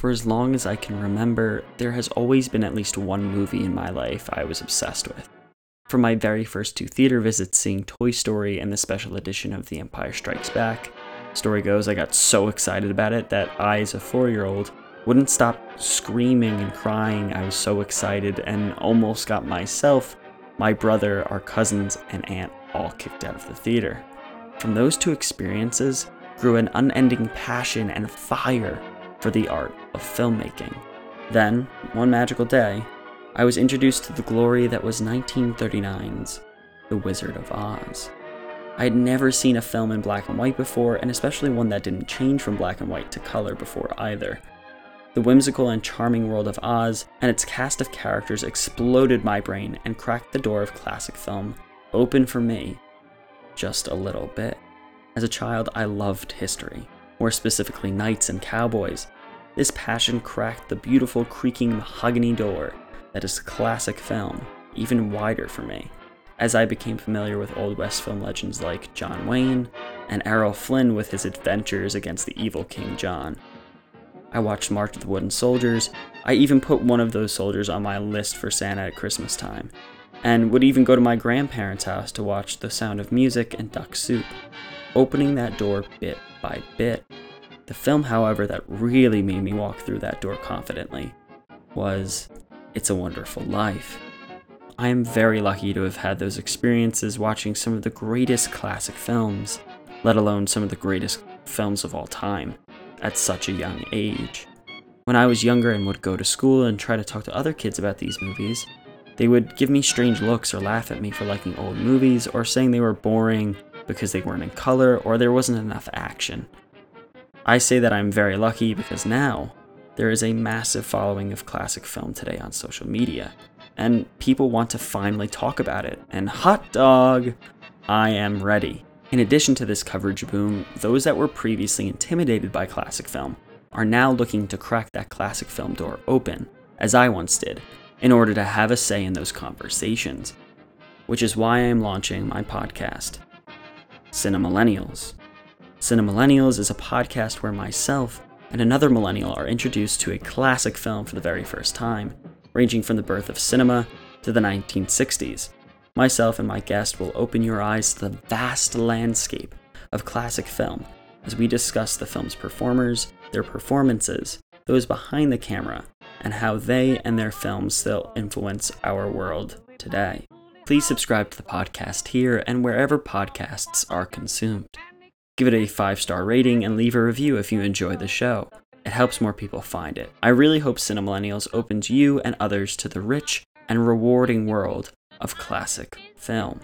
For as long as I can remember, there has always been at least one movie in my life I was obsessed with. From my very first two theater visits seeing Toy Story and the special edition of The Empire Strikes Back, story goes I got so excited about it that I, as a four year old, wouldn't stop screaming and crying. I was so excited and almost got myself, my brother, our cousins, and aunt all kicked out of the theater. From those two experiences grew an unending passion and fire for the art of filmmaking. Then, one magical day, I was introduced to the glory that was 1939's The Wizard of Oz. I had never seen a film in black and white before, and especially one that didn't change from black and white to color before either. The whimsical and charming world of Oz and its cast of characters exploded my brain and cracked the door of classic film open for me just a little bit. As a child, I loved history, more specifically knights and cowboys. This passion cracked the beautiful creaking mahogany door that is classic film even wider for me as I became familiar with Old West film legends like John Wayne and Errol Flynn with his adventures against the evil King John. I watched March of the Wooden Soldiers. I even put one of those soldiers on my list for Santa at Christmas time, and would even go to my grandparents' house to watch The Sound of Music and Duck Soup, opening that door bit by bit. The film, however, that really made me walk through that door confidently was It's a Wonderful Life. I am very lucky to have had those experiences watching some of the greatest classic films, let alone some of the greatest films of all time at such a young age. When I was younger and would go to school and try to talk to other kids about these movies, they would give me strange looks or laugh at me for liking old movies or saying they were boring because they weren't in color or there wasn't enough action. I say that I'm very lucky because now there is a massive following of classic film today on social media, and people want to finally talk about it. And hot dog, I am ready. In addition to this coverage boom, those that were previously intimidated by classic film are now looking to crack that classic film door open, as I once did, in order to have a say in those conversations. Which is why I am launching my podcast, Cinemillennials. Cinemillennials is a podcast where myself and another millennial are introduced to a classic film for the very first time, ranging from the birth of cinema to the 1960s Myself and my guest will open your eyes to the vast landscape of classic film as we discuss the film's performers, their performances, those behind the camera, and how they and their films still influence our world today. Please subscribe to the podcast here and wherever podcasts are consumed. Give it a five star rating and leave a review if you enjoy the show. It helps more people find it. I really hope Cinemillennials opens you and others to the rich and rewarding world of classic film.